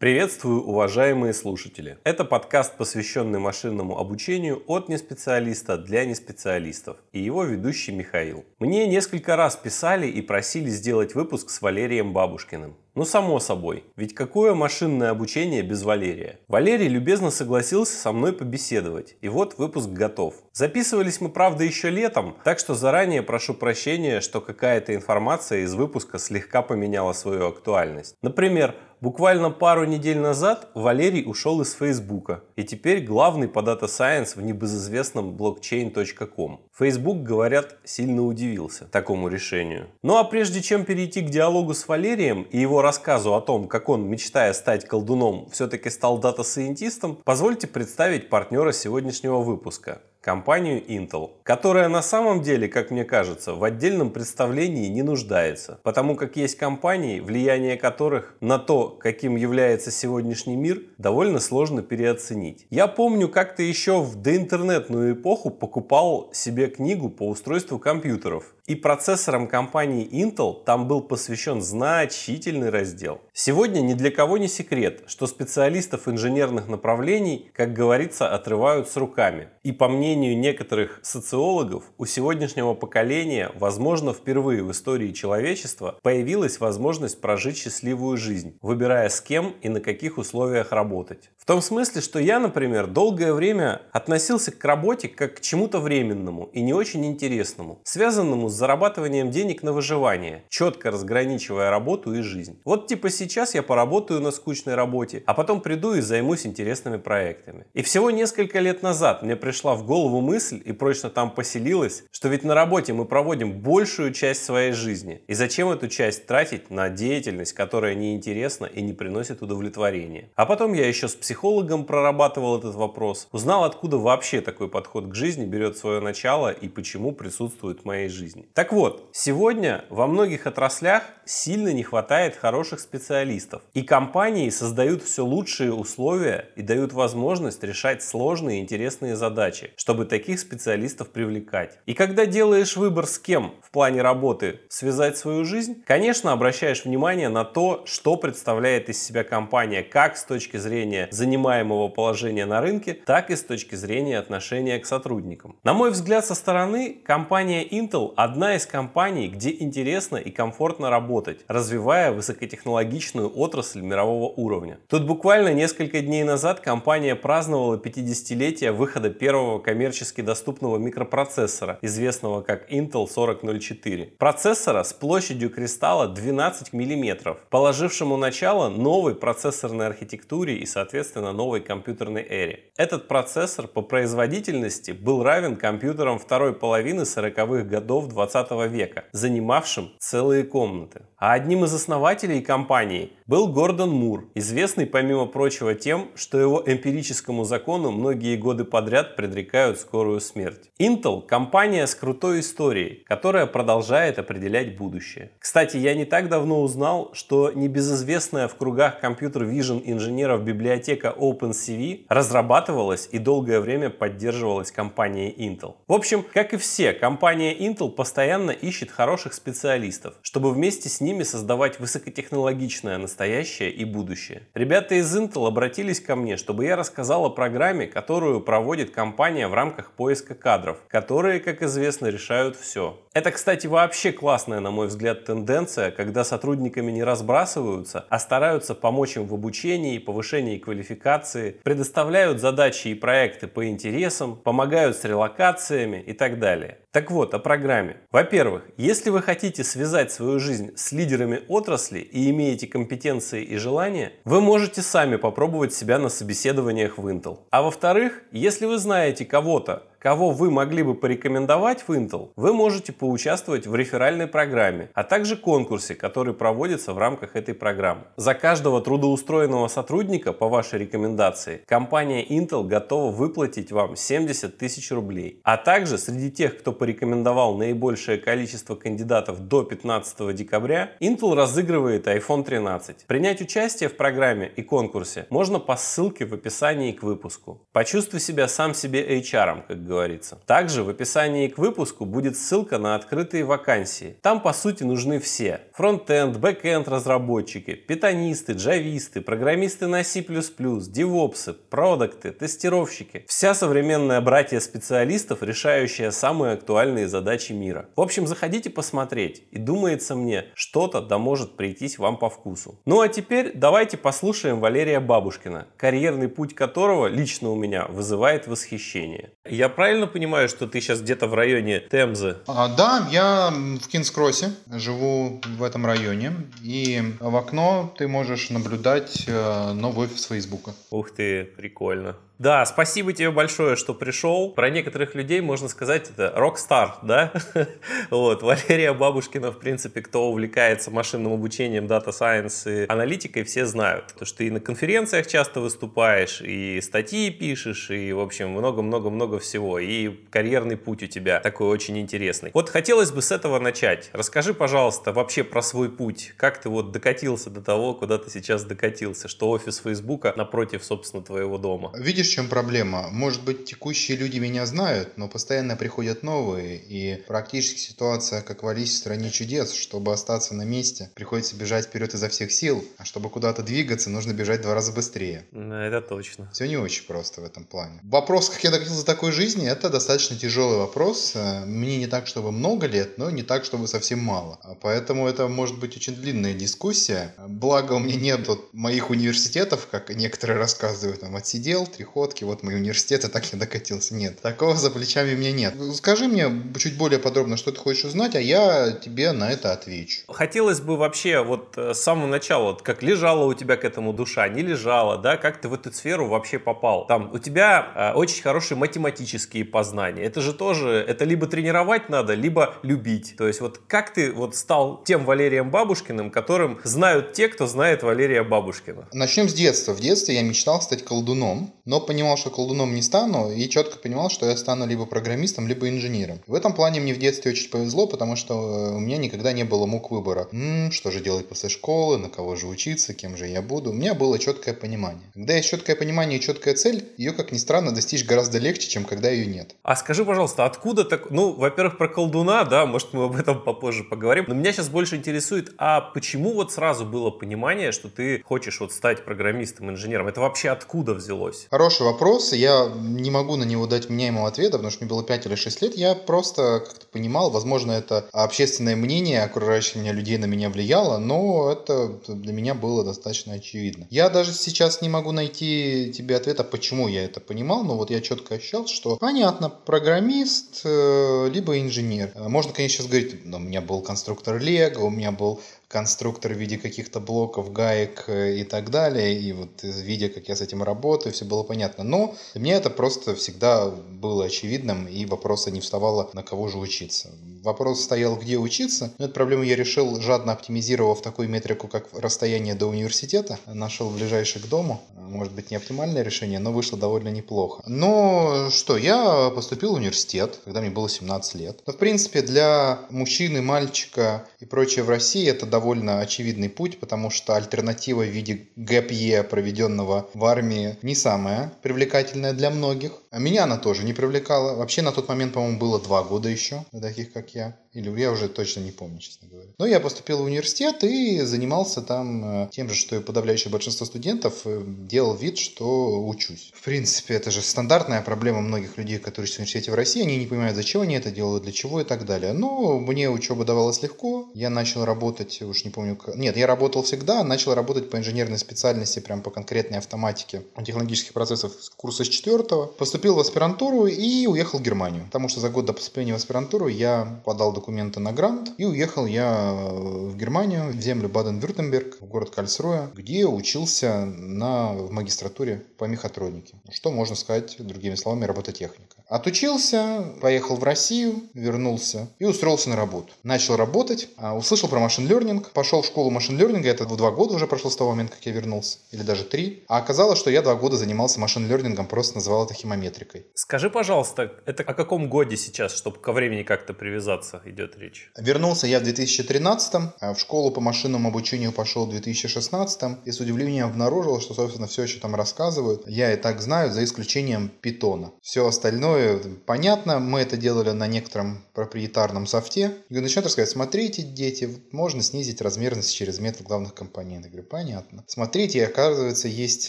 Приветствую, уважаемые слушатели! Это подкаст, посвященный машинному обучению от неспециалиста для неспециалистов и его ведущий Михаил. Мне несколько раз писали и просили сделать выпуск с Валерием Бабушкиным. Ну, само собой. Ведь какое машинное обучение без Валерия? Валерий любезно согласился со мной побеседовать. И вот выпуск готов. Записывались мы, правда, еще летом, так что заранее прошу прощения, что какая-то информация из выпуска слегка поменяла свою актуальность. Например, Буквально пару недель назад Валерий ушел из Фейсбука и теперь главный по Data Science в небезызвестном blockchain.com. Facebook, говорят, сильно удивился такому решению. Ну а прежде чем перейти к диалогу с Валерием и его рассказу о том, как он, мечтая стать колдуном, все-таки стал дата-сайентистом, позвольте представить партнера сегодняшнего выпуска компанию Intel, которая на самом деле, как мне кажется, в отдельном представлении не нуждается, потому как есть компании, влияние которых на то, каким является сегодняшний мир, довольно сложно переоценить. Я помню, как-то еще в доинтернетную эпоху покупал себе книгу по устройству компьютеров, и процессорам компании Intel там был посвящен значительный раздел. Сегодня ни для кого не секрет, что специалистов инженерных направлений, как говорится, отрывают с руками. И по мнению некоторых социологов, у сегодняшнего поколения, возможно, впервые в истории человечества появилась возможность прожить счастливую жизнь, выбирая с кем и на каких условиях работать. В том смысле, что я, например, долгое время относился к работе как к чему-то временному и не очень интересному, связанному с зарабатыванием денег на выживание, четко разграничивая работу и жизнь. Вот типа сейчас я поработаю на скучной работе, а потом приду и займусь интересными проектами. И всего несколько лет назад мне пришла в голову мысль и прочно там поселилась, что ведь на работе мы проводим большую часть своей жизни. И зачем эту часть тратить на деятельность, которая неинтересна и не приносит удовлетворения. А потом я еще с психологом прорабатывал этот вопрос, узнал, откуда вообще такой подход к жизни берет свое начало и почему присутствует в моей жизни. Так вот, сегодня во многих отраслях сильно не хватает хороших специалистов. И компании создают все лучшие условия и дают возможность решать сложные и интересные задачи, чтобы таких специалистов привлекать. И когда делаешь выбор с кем в плане работы связать свою жизнь, конечно, обращаешь внимание на то, что представляет из себя компания как с точки зрения занимаемого положения на рынке, так и с точки зрения отношения к сотрудникам. На мой взгляд, со стороны компания Intel одна из компаний, где интересно и комфортно работать, развивая высокотехнологичную отрасль мирового уровня. Тут буквально несколько дней назад компания праздновала 50-летие выхода первого коммерчески доступного микропроцессора, известного как Intel 4004. Процессора с площадью кристалла 12 мм, положившему начало новой процессорной архитектуре и, соответственно, новой компьютерной эре. Этот процессор по производительности был равен компьютерам второй половины 40-х годов 20 века, занимавшим целые комнаты. А одним из основателей компании был Гордон Мур, известный помимо прочего тем, что его эмпирическому закону многие годы подряд предрекают скорую смерть. Intel – компания с крутой историей, которая продолжает определять будущее. Кстати, я не так давно узнал, что небезызвестная в кругах компьютер Vision инженеров библиотека OpenCV разрабатывалась и долгое время поддерживалась компанией Intel. В общем, как и все, компания Intel постоянно ищет хороших специалистов, чтобы вместе с ними создавать высокотехнологичное настоящее и будущее. Ребята из Intel обратились ко мне, чтобы я рассказал о программе, которую проводит компания в рамках поиска кадров, которые, как известно, решают все. Это, кстати, вообще классная, на мой взгляд, тенденция, когда сотрудниками не разбрасываются, а стараются помочь им в обучении, повышении квалификации, предоставляют задачи и проекты по интересам, помогают с релокациями и так далее. Так вот, о программе. Во-первых, если вы хотите связать свою жизнь с лидерами отрасли и имеете компетенции и желания, вы можете сами попробовать себя на собеседованиях в Intel. А во-вторых, если вы знаете кого-то, кого вы могли бы порекомендовать в Intel, вы можете поучаствовать в реферальной программе, а также конкурсе, который проводится в рамках этой программы. За каждого трудоустроенного сотрудника по вашей рекомендации компания Intel готова выплатить вам 70 тысяч рублей. А также среди тех, кто порекомендовал наибольшее количество кандидатов до 15 декабря, Intel разыгрывает iPhone 13. Принять участие в программе и конкурсе можно по ссылке в описании к выпуску. Почувствуй себя сам себе HR, как говорится говорится. Также в описании к выпуску будет ссылка на открытые вакансии. Там, по сути, нужны все. Фронтенд, бэкенд разработчики, питонисты, джависты, программисты на C++, девопсы, продукты, тестировщики. Вся современная братья специалистов, решающая самые актуальные задачи мира. В общем, заходите посмотреть. И думается мне, что-то да может прийтись вам по вкусу. Ну а теперь давайте послушаем Валерия Бабушкина, карьерный путь которого лично у меня вызывает восхищение. Я понимаю, что ты сейчас где-то в районе Темзы? А, да, я в Кингс-Кроссе, живу в этом районе. И в окно ты можешь наблюдать э, новый офис Фейсбука. Ух ты, прикольно. Да, спасибо тебе большое, что пришел. Про некоторых людей можно сказать, это рок-стар, да? вот, Валерия Бабушкина, в принципе, кто увлекается машинным обучением, дата сайенс и аналитикой, все знают. Потому что ты и на конференциях часто выступаешь, и статьи пишешь, и, в общем, много-много-много всего. И карьерный путь у тебя такой очень интересный. Вот хотелось бы с этого начать. Расскажи, пожалуйста, вообще про свой путь. Как ты вот докатился до того, куда ты сейчас докатился? Что офис Фейсбука напротив, собственно, твоего дома? Видишь, видишь, в чем проблема? Может быть, текущие люди меня знают, но постоянно приходят новые, и практически ситуация, как в Алисе в стране чудес. Чтобы остаться на месте, приходится бежать вперед изо всех сил, а чтобы куда-то двигаться, нужно бежать два раза быстрее. Это точно. Все не очень просто в этом плане. Вопрос, как я докатился до такой жизни, это достаточно тяжелый вопрос. Мне не так, чтобы много лет, но не так, чтобы совсем мало. Поэтому это может быть очень длинная дискуссия. Благо у меня нет вот моих университетов, как некоторые рассказывают, там отсидел, три приходки, вот мои университеты, так я докатился. Нет, такого за плечами у меня нет. Скажи мне чуть более подробно, что ты хочешь узнать, а я тебе на это отвечу. Хотелось бы вообще вот э, с самого начала, вот как лежала у тебя к этому душа, не лежала, да, как ты в эту сферу вообще попал. Там у тебя э, очень хорошие математические познания. Это же тоже, это либо тренировать надо, либо любить. То есть вот как ты вот стал тем Валерием Бабушкиным, которым знают те, кто знает Валерия Бабушкина? Начнем с детства. В детстве я мечтал стать колдуном, но понимал, что колдуном не стану, и четко понимал, что я стану либо программистом, либо инженером. В этом плане мне в детстве очень повезло, потому что э, у меня никогда не было мук выбора. М-м, что же делать после школы, на кого же учиться, кем же я буду. У меня было четкое понимание. Когда есть четкое понимание и четкая цель, ее, как ни странно, достичь гораздо легче, чем когда ее нет. А скажи, пожалуйста, откуда так... Ну, во-первых, про колдуна, да, может, мы об этом попозже поговорим. Но меня сейчас больше интересует, а почему вот сразу было понимание, что ты хочешь вот стать программистом, инженером? Это вообще откуда взялось? Хороший вопрос вопрос, я не могу на него дать меняемого ответа, потому что мне было 5 или 6 лет. Я просто как-то понимал, возможно, это общественное мнение окружающих меня людей на меня влияло, но это для меня было достаточно очевидно. Я даже сейчас не могу найти тебе ответа, почему я это понимал, но вот я четко ощущал, что понятно, программист, э, либо инженер. Можно, конечно, сейчас говорить, у меня был конструктор Лего, у меня был конструктор в виде каких-то блоков, гаек э, и так далее. И вот видя, как я с этим работаю, все было понятно. Но для меня это просто всегда было очевидным, и вопроса не вставало, на кого же учиться. Вопрос стоял, где учиться. Но эту проблему я решил, жадно оптимизировав такую метрику, как расстояние до университета. Нашел ближайший к дому. Может быть, не оптимальное решение, но вышло довольно неплохо. Но что, я поступил в университет, когда мне было 17 лет. Но, в принципе, для мужчины, мальчика и прочее в России это довольно очевидный путь, потому что альтернатива в виде гэп проведенного в армии, не самая привлекательная для многих. А меня она тоже не привлекала. Вообще на тот момент, по-моему, было два года еще, таких как я. Или я уже точно не помню, честно говоря. Но я поступил в университет и занимался там э, тем же, что и подавляющее большинство студентов. Э, делал вид, что учусь. В принципе, это же стандартная проблема многих людей, которые в университете в России. Они не понимают, зачем они это делают, для чего и так далее. Но мне учеба давалась легко. Я начал работать, уж не помню... Как... Нет, я работал всегда. Начал работать по инженерной специальности, прям по конкретной автоматике технологических процессов с курса с четвертого. Поступил в аспирантуру и уехал в Германию. Потому что за год до поступления в аспирантуру я подал документы документы на грант, и уехал я э, в Германию, в землю Баден-Вюртемберг, в город Кальсруя, где учился на, в магистратуре по мехатронике. Что можно сказать, другими словами, робототехника. Отучился, поехал в Россию, вернулся и устроился на работу. Начал работать, а, услышал про машин learning, пошел в школу машин learning, это два года уже прошло с того момента, как я вернулся, или даже три. А оказалось, что я два года занимался машин learning, просто называл это химометрикой. Скажи, пожалуйста, это о каком годе сейчас, чтобы ко времени как-то привязаться идет речь? Вернулся я в 2013, а в школу по машинному обучению пошел в 2016, и с удивлением обнаружил, что, собственно, все, что там рассказывают, я и так знаю, за исключением питона. Все остальное остальное понятно. Мы это делали на некотором проприетарном софте. И начинают рассказывать, смотрите, дети, можно снизить размерность через метод главных компонентов. Я говорю, понятно. Смотрите, оказывается, есть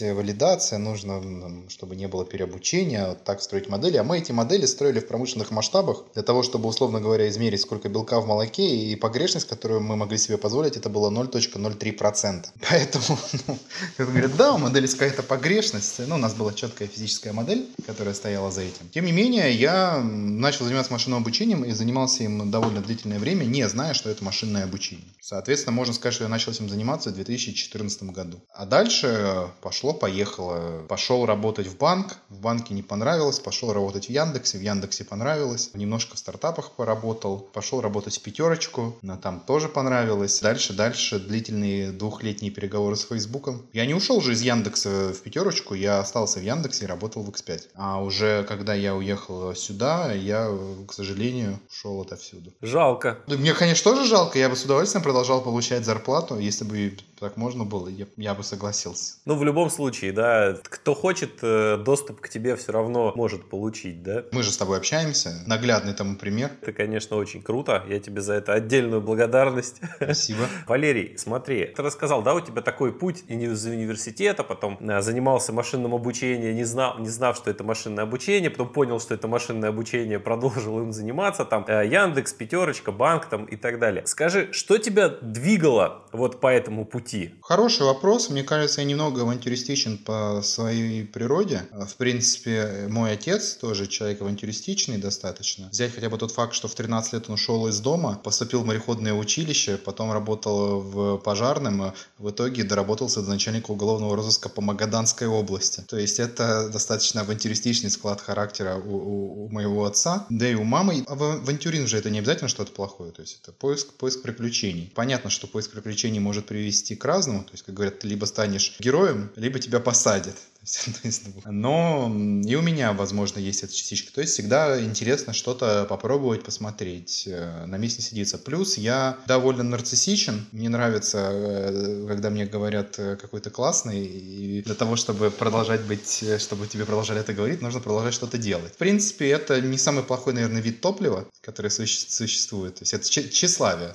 валидация, нужно, чтобы не было переобучения, вот так строить модели. А мы эти модели строили в промышленных масштабах для того, чтобы, условно говоря, измерить, сколько белка в молоке, и погрешность, которую мы могли себе позволить, это было 0.03%. Поэтому, ну, говорят, да, у модели какая-то погрешность. Ну, у нас была четкая физическая модель, которая стояла за этим. Тем не менее, я начал заниматься машинным обучением и занимался им довольно длительное время, не зная, что это машинное обучение. Соответственно, можно сказать, что я начал этим заниматься в 2014 году. А дальше пошло-поехало. Пошел работать в банк, в банке не понравилось, пошел работать в Яндексе, в Яндексе понравилось, немножко в стартапах поработал, пошел работать в пятерочку, но там тоже понравилось. Дальше, дальше длительные двухлетние переговоры с Фейсбуком. Я не ушел же из Яндекса в пятерочку, я остался в Яндексе и работал в X5. А уже когда я уехал сюда, я, к сожалению, ушел отовсюду. Жалко. Мне, конечно, тоже жалко. Я бы с удовольствием продолжал получать зарплату, если бы так можно было, я, я бы согласился. Ну, в любом случае, да, кто хочет, э, доступ к тебе все равно может получить, да? Мы же с тобой общаемся, наглядный тому пример. Это, конечно, очень круто, я тебе за это отдельную благодарность. Спасибо. Валерий, смотри, ты рассказал, да, у тебя такой путь из университета, потом э, занимался машинным обучением, не знал, не знав, что это машинное обучение, потом понял, что это машинное обучение, продолжил им заниматься, там, э, Яндекс, Пятерочка, банк там и так далее. Скажи, что тебя двигало вот по этому пути? Пути? Хороший вопрос. Мне кажется, я немного авантюристичен по своей природе. В принципе, мой отец тоже человек авантюристичный достаточно. Взять хотя бы тот факт, что в 13 лет он ушел из дома, поступил в мореходное училище, потом работал в пожарном, в итоге доработался до начальника уголовного розыска по Магаданской области. То есть это достаточно авантюристичный склад характера у, у, у моего отца, да и у мамы. Авантюризм же это не обязательно что-то плохое, то есть это поиск, поиск приключений. Понятно, что поиск приключений может привести к разному. То есть, как говорят, ты либо станешь героем, либо тебя посадят. Но и у меня, возможно, есть эта частичка. То есть всегда интересно что-то попробовать, посмотреть. Э, на месте сидится. Плюс я довольно нарциссичен. Мне нравится, э, когда мне говорят э, какой-то классный. И для того, чтобы продолжать быть, чтобы тебе продолжали это говорить, нужно продолжать что-то делать. В принципе, это не самый плохой, наверное, вид топлива, который существует. То есть это тщеславие,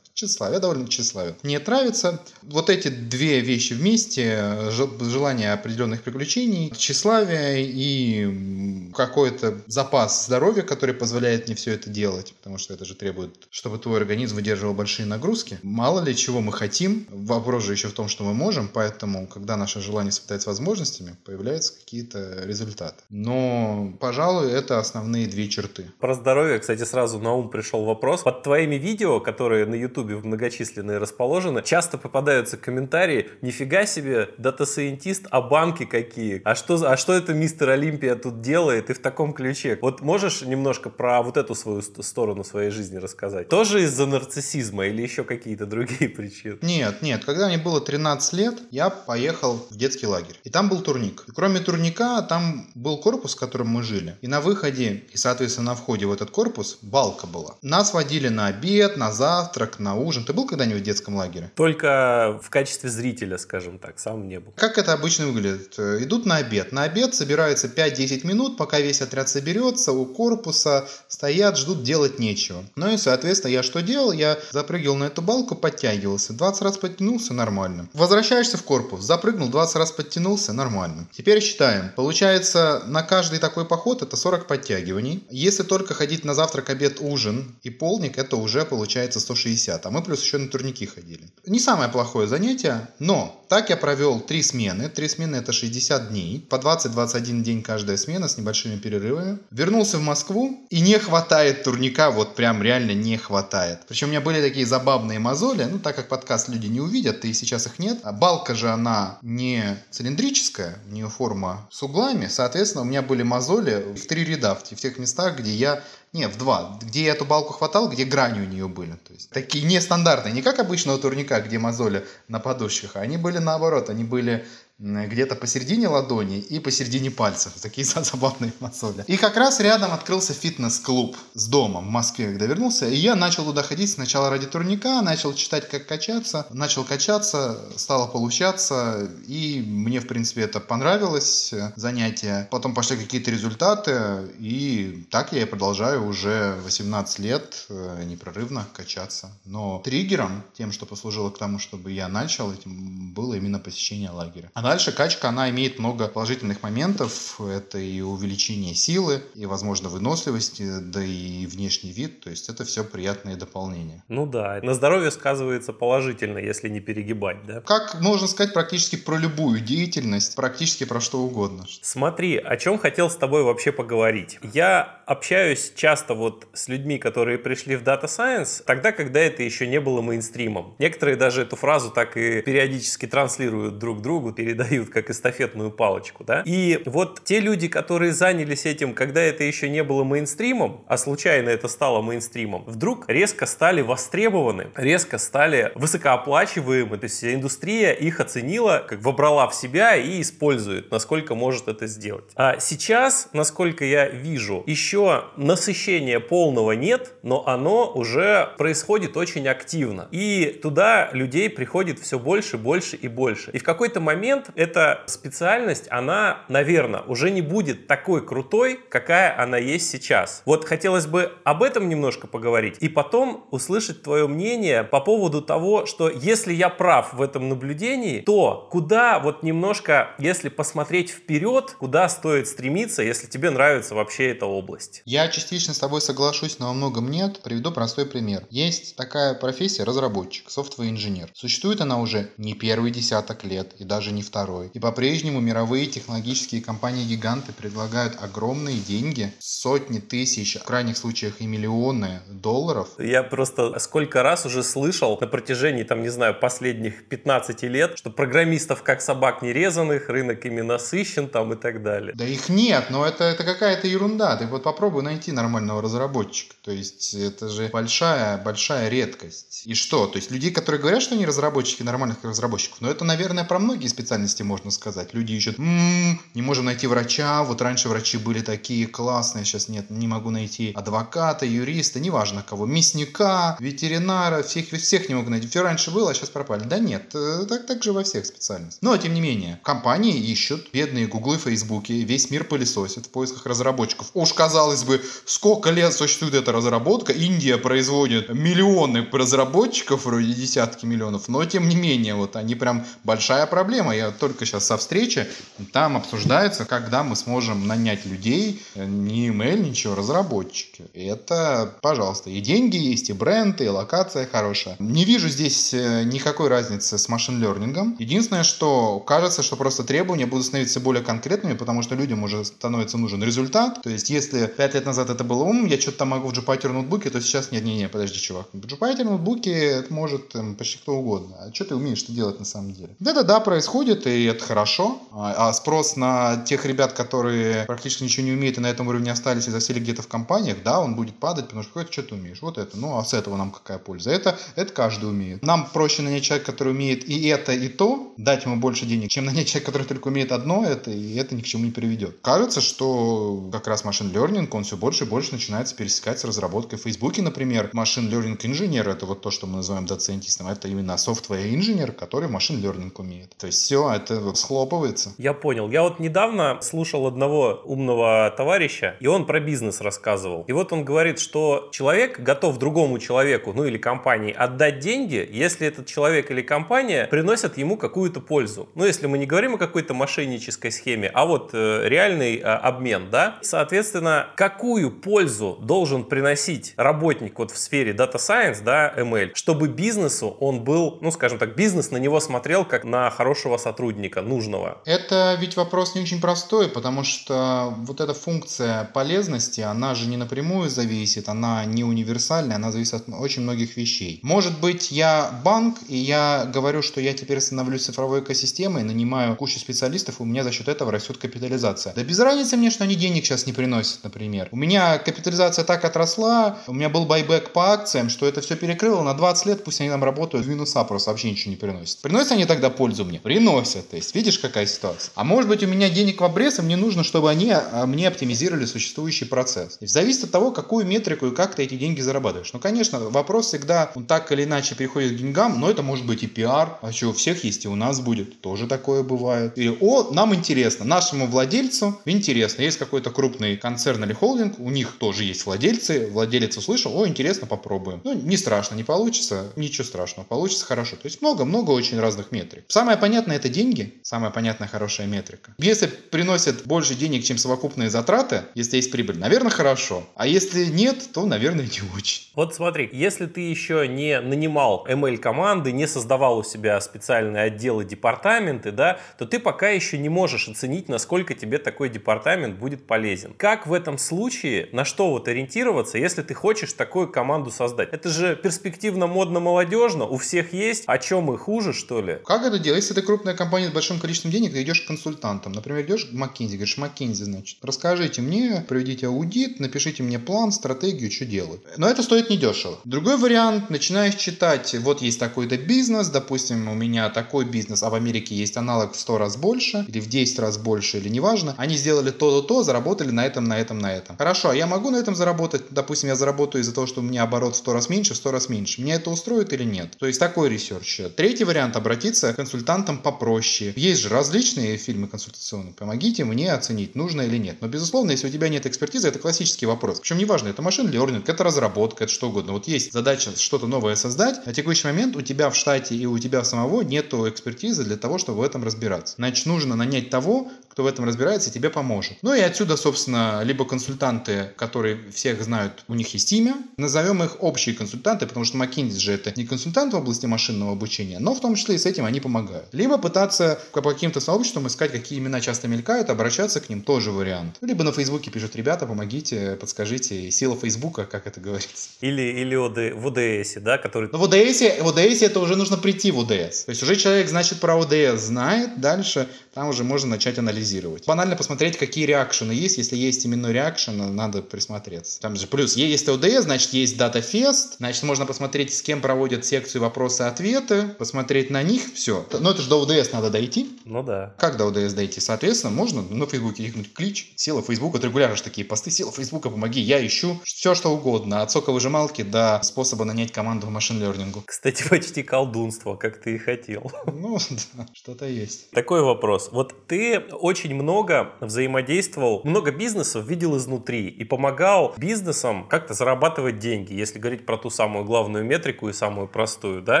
тщеславие, довольно тщеславие. Мне нравится вот эти две вещи вместе, желание определенных приключений, тщеславие и какой-то запас здоровья, который позволяет мне все это делать, потому что это же требует, чтобы твой организм выдерживал большие нагрузки. Мало ли чего мы хотим, вопрос же еще в том, что мы можем, поэтому, когда наше желание совпадает с возможностями, появляются какие-то результаты. Но, пожалуй, это основные две черты. Про здоровье, кстати, сразу на ум пришел вопрос. Под твоими видео, которые на YouTube Ютубе многочисленные расположены, часто попадаются комментарии, нифига себе, data scientist, а банки какие? А что, а что это мистер Олимпия тут делает и в таком ключе? Вот можешь немножко про вот эту свою сторону своей жизни рассказать? Тоже из-за нарциссизма или еще какие-то другие причины? Нет, нет. Когда мне было 13 лет, я поехал в детский лагерь. И там был турник. И кроме турника, там был корпус, в котором мы жили. И на выходе, и, соответственно, на входе в этот корпус балка была. Нас водили на обед, на завтрак, на ужин. Ты был когда-нибудь в детском лагере? Только в качестве зрителя, скажем так, сам не был. Как это обычно выглядит? Идут на обед. На обед собираются 5-10 минут, пока весь отряд соберется, у корпуса стоят, ждут, делать нечего. Ну и, соответственно, я что делал? Я запрыгивал на эту балку, подтягивался. 20 раз подтянулся, нормально. Возвращаешься в корпус, запрыгнул, 20 раз подтянулся, нормально. Теперь считаем. Получается, на каждый такой поход это 40 подтягиваний. Если только ходить на завтрак, обед, ужин и полник, это уже получается 160 а мы плюс еще на турники ходили. Не самое плохое занятие, но так я провел три смены. Три смены это 60 дней, по 20-21 день каждая смена с небольшими перерывами. Вернулся в Москву и не хватает турника, вот прям реально не хватает. Причем у меня были такие забавные мозоли, ну так как подкаст люди не увидят, и сейчас их нет. А балка же она не цилиндрическая, у нее форма с углами, соответственно у меня были мозоли в три ряда, в тех местах, где я не, в два. Где я эту балку хватал, где грани у нее были. То есть такие нестандартные. Не как обычного турника, где мозоли на подушках. А они были наоборот. Они были где-то посередине ладони и посередине пальцев. Такие забавные мозоли. И как раз рядом открылся фитнес-клуб с домом в Москве, когда вернулся. И я начал туда ходить сначала ради турника, начал читать, как качаться. Начал качаться, стало получаться. И мне, в принципе, это понравилось э, занятие. Потом пошли какие-то результаты. И так я и продолжаю уже 18 лет э, непрерывно качаться. Но триггером, тем, что послужило к тому, чтобы я начал этим, было именно посещение лагеря. А дальше качка, она имеет много положительных моментов. Это и увеличение силы, и, возможно, выносливости, да и внешний вид. То есть это все приятные дополнения. Ну да, на здоровье сказывается положительно, если не перегибать, да? Как можно сказать практически про любую деятельность, практически про что угодно. Смотри, о чем хотел с тобой вообще поговорить. Я общаюсь часто вот с людьми, которые пришли в Data Science, тогда, когда это еще не было мейнстримом. Некоторые даже эту фразу так и периодически транслируют друг другу, перед передают как эстафетную палочку, да. И вот те люди, которые занялись этим, когда это еще не было мейнстримом, а случайно это стало мейнстримом, вдруг резко стали востребованы, резко стали высокооплачиваемы, то есть индустрия их оценила, как вобрала в себя и использует, насколько может это сделать. А сейчас, насколько я вижу, еще насыщения полного нет, но оно уже происходит очень активно. И туда людей приходит все больше, больше и больше. И в какой-то момент эта специальность, она, наверное, уже не будет такой крутой, какая она есть сейчас. Вот хотелось бы об этом немножко поговорить и потом услышать твое мнение по поводу того, что если я прав в этом наблюдении, то куда вот немножко, если посмотреть вперед, куда стоит стремиться, если тебе нравится вообще эта область? Я частично с тобой соглашусь, но во многом нет. Приведу простой пример. Есть такая профессия разработчик, софтвер-инженер. Существует она уже не первый десяток лет и даже не второй второй. И по-прежнему мировые технологические компании-гиганты предлагают огромные деньги, сотни тысяч, в крайних случаях и миллионы долларов. Я просто сколько раз уже слышал на протяжении, там, не знаю, последних 15 лет, что программистов как собак нерезанных, рынок ими насыщен там и так далее. Да их нет, но это, это какая-то ерунда. Ты вот попробуй найти нормального разработчика. То есть это же большая, большая редкость. И что? То есть людей, которые говорят, что они разработчики, нормальных разработчиков, но это, наверное, про многие специальности специальности, можно сказать. Люди ищут, м-м, не можем найти врача, вот раньше врачи были такие классные, сейчас нет, не могу найти адвоката, юриста, неважно кого, мясника, ветеринара, всех, всех не могу найти. Все раньше было, а сейчас пропали. Да нет, э, так, так же во всех специальностях. Но, тем не менее, компании ищут, бедные гуглы, фейсбуки, весь мир пылесосит в поисках разработчиков. Уж, казалось бы, сколько лет существует эта разработка, Индия производит миллионы разработчиков, вроде десятки миллионов, но, тем не менее, вот они прям большая проблема. Я только сейчас со встречи, там обсуждается, когда мы сможем нанять людей, не email, ничего, разработчики. Это, пожалуйста, и деньги есть, и бренд, и локация хорошая. Не вижу здесь э, никакой разницы с машин лернингом. Единственное, что кажется, что просто требования будут становиться более конкретными, потому что людям уже становится нужен результат. То есть, если 5 лет назад это было ум, я что-то там могу в Jupyter ноутбуке, то сейчас нет, не, не, подожди, чувак. В Jupyter ноутбуке это может там, почти кто угодно. А что ты умеешь что делать на самом деле? Да-да-да, происходит, и это хорошо. А, а спрос на тех ребят, которые практически ничего не умеют и на этом уровне остались и засели где-то в компаниях, да, он будет падать, потому что это что ты умеешь, вот это. Ну, а с этого нам какая польза? Это, это каждый умеет. Нам проще нанять человека, который умеет и это, и то, дать ему больше денег, чем нанять человека, который только умеет одно, это, и это ни к чему не приведет. Кажется, что как раз машин learning, он все больше и больше начинается пересекать с разработкой в Фейсбуке, например. Машин learning инженер, это вот то, что мы называем доцентистом, это именно software инженер, который машин learning умеет. То есть все, это схлопывается. Я понял. Я вот недавно слушал одного умного товарища, и он про бизнес рассказывал. И вот он говорит, что человек готов другому человеку, ну или компании, отдать деньги, если этот человек или компания приносят ему какую-то пользу. Ну, если мы не говорим о какой-то мошеннической схеме, а вот э, реальный э, обмен, да? Соответственно, какую пользу должен приносить работник вот в сфере Data Science, да, ML, чтобы бизнесу он был, ну, скажем так, бизнес на него смотрел как на хорошего сотрудника, нужного? Это ведь вопрос не очень простой, потому что вот эта функция полезности, она же не напрямую зависит, она не универсальная, она зависит от очень многих вещей. Может быть, я банк, и я говорю, что я теперь становлюсь цифровой экосистемой, нанимаю кучу специалистов, и у меня за счет этого растет капитализация. Да без разницы мне, что они денег сейчас не приносят, например. У меня капитализация так отросла, у меня был байбек по акциям, что это все перекрыло на 20 лет, пусть они там работают в минуса, просто вообще ничего не приносят. Приносят они тогда пользу мне? Приносят приносят. То есть, видишь, какая ситуация. А может быть, у меня денег в обрез, и мне нужно, чтобы они а, мне оптимизировали существующий процесс. Есть, зависит от того, какую метрику и как ты эти деньги зарабатываешь. Ну, конечно, вопрос всегда он так или иначе переходит к деньгам, но это может быть и пиар. А что, у всех есть, и у нас будет. Тоже такое бывает. Или, о, нам интересно, нашему владельцу интересно. Есть какой-то крупный концерн или холдинг, у них тоже есть владельцы. Владелец услышал, о, интересно, попробуем. Ну, не страшно, не получится, ничего страшного, получится хорошо. То есть много-много очень разных метрик. Самое понятное это деньги, самая понятная хорошая метрика. Если приносят больше денег, чем совокупные затраты, если есть прибыль, наверное, хорошо. А если нет, то, наверное, не очень. Вот смотри, если ты еще не нанимал ML-команды, не создавал у себя специальные отделы, департаменты, да, то ты пока еще не можешь оценить, насколько тебе такой департамент будет полезен. Как в этом случае, на что вот ориентироваться, если ты хочешь такую команду создать? Это же перспективно, модно, молодежно, у всех есть, о чем мы хуже, что ли? Как это делать? Если ты крупная компания с большим количеством денег, ты идешь к консультантам. Например, идешь к McKinsey, говоришь, McKinsey, значит, расскажите мне, проведите аудит, напишите мне план, стратегию, что делать. Но это стоит недешево. Другой вариант, начинаешь читать, вот есть такой-то бизнес, допустим, у меня такой бизнес, а в Америке есть аналог в 100 раз больше, или в 10 раз больше, или неважно. Они сделали то-то, то, заработали на этом, на этом, на этом. Хорошо, а я могу на этом заработать? Допустим, я заработаю из-за того, что у меня оборот в 100 раз меньше, в 100 раз меньше. Меня это устроит или нет? То есть такой research. Третий вариант обратиться к консультантам попроще. Есть же различные фирмы консультационные. Помогите мне оценить, нужно или нет. Но, безусловно, если у тебя нет экспертизы, это классический вопрос. Причем неважно, это machine learning, это разработка, это что угодно. Вот есть задача что-то новое создать, на текущий момент у тебя в штате и у тебя самого нету экспертизы для того, чтобы в этом разбираться. Значит, нужно нанять того, кто в этом разбирается и тебе поможет. Ну и отсюда, собственно, либо консультанты, которые всех знают, у них есть имя. Назовем их общие консультанты, потому что McKinsey же это не консультант в области машинного обучения, но в том числе и с этим они помогают. Либо пытаться по каким-то сообществам искать, какие имена часто мелькают, обращаться к ним тоже вариант. Либо на Фейсбуке пишут, ребята, помогите, подскажите, сила Фейсбука, как это говорится. Или, или в ОДС, да, который... Ну, в ОДС, в ОДС это уже нужно прийти в ОДС. То есть уже человек, значит, про ОДС знает, дальше там уже можно начать анализировать. Банально посмотреть, какие реакшены есть. Если есть именно реакшены, надо присмотреться. Там же плюс, есть ОДС, значит, есть DataFest, значит, можно посмотреть, с кем проводят секцию вопросы-ответы, посмотреть на них, все. Но это же до ОДС надо дойти. Ну да. Как до ОДС дойти? Соответственно, можно на Фейсбуке кликнуть клич, сила Фейсбука, вот регулярно же такие посты, сила Фейсбука, помоги, я ищу все, что угодно, от соковыжималки до способа нанять команду в машин-лернингу. Кстати, почти колдунство, как ты и хотел. Ну, да, что-то есть. Такой вопрос. Вот ты очень много взаимодействовал, много бизнесов видел изнутри и помогал бизнесам как-то зарабатывать деньги, если говорить про ту самую главную метрику и самую простую, да?